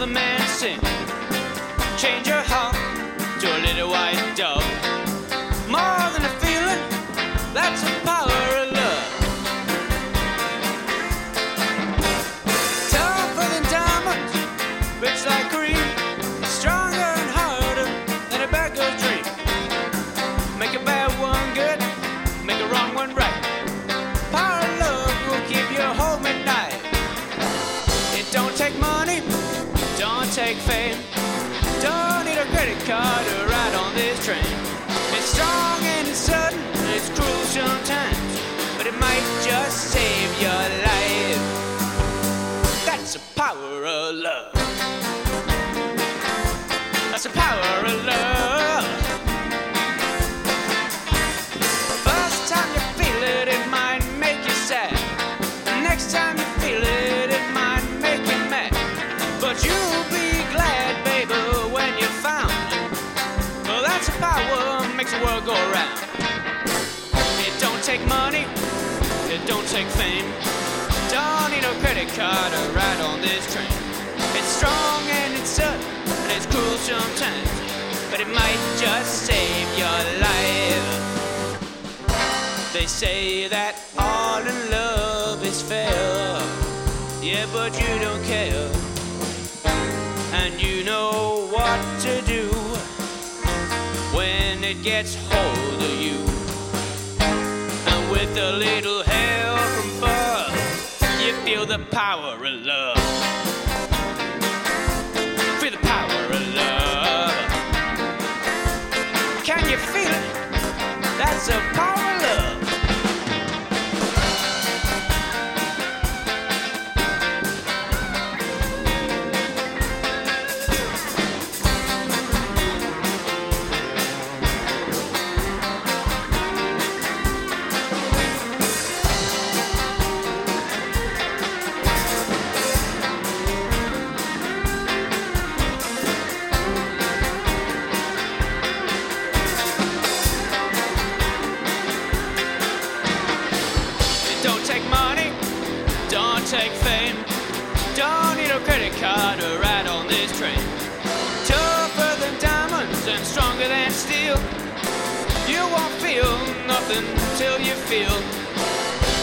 another man sing. Change your heart to a little white dove. More don't fame, don't need a credit card to ride on this train. It's strong and it's sudden, and it's cruel sometimes, but it might just save your life. That's the power of love. Around. It don't take money, it don't take fame. Don't need a credit card to ride on this train. It's strong and it's sudden and it's cruel sometimes, but it might just save your life. They say that all in love is fair, yeah, but you don't care, and you know what to do gets hold of you. And with a little help from above, you feel the power of love. Feel the power of love. Can you feel it? That's the power can't take fame. Don't need a credit card to ride on this train. Tougher than diamonds and stronger than steel. You won't feel nothing till you feel.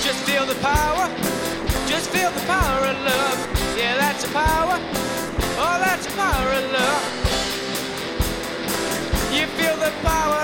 Just feel the power. Just feel the power of love. Yeah, that's a power. Oh, that's a power of love. You feel the power.